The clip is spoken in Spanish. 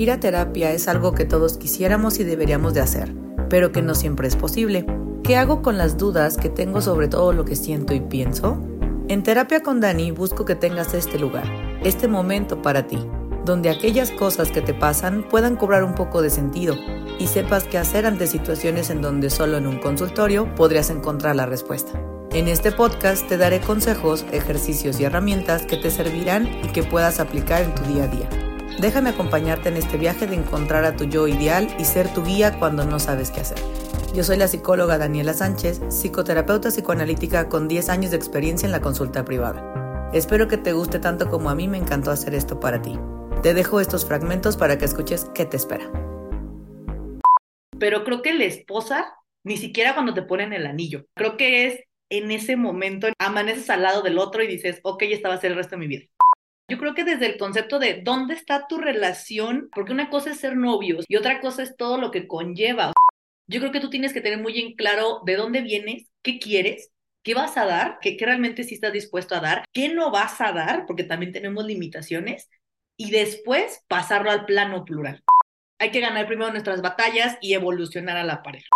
Ir a terapia es algo que todos quisiéramos y deberíamos de hacer, pero que no siempre es posible. ¿Qué hago con las dudas que tengo sobre todo lo que siento y pienso? En terapia con Dani busco que tengas este lugar, este momento para ti, donde aquellas cosas que te pasan puedan cobrar un poco de sentido y sepas qué hacer ante situaciones en donde solo en un consultorio podrías encontrar la respuesta. En este podcast te daré consejos, ejercicios y herramientas que te servirán y que puedas aplicar en tu día a día. Déjame acompañarte en este viaje de encontrar a tu yo ideal y ser tu guía cuando no sabes qué hacer. Yo soy la psicóloga Daniela Sánchez, psicoterapeuta psicoanalítica con 10 años de experiencia en la consulta privada. Espero que te guste tanto como a mí me encantó hacer esto para ti. Te dejo estos fragmentos para que escuches qué te espera. Pero creo que la esposa, ni siquiera cuando te ponen el anillo, creo que es en ese momento, amaneces al lado del otro y dices, ok, esta va a ser el resto de mi vida. Yo creo que desde el concepto de dónde está tu relación, porque una cosa es ser novios y otra cosa es todo lo que conlleva. Yo creo que tú tienes que tener muy en claro de dónde vienes, qué quieres, qué vas a dar, qué, realmente sí estás dispuesto a dar, qué no vas a dar, porque también tenemos limitaciones, y después pasarlo al plano plural. Hay que ganar primero nuestras batallas y evolucionar a la pareja.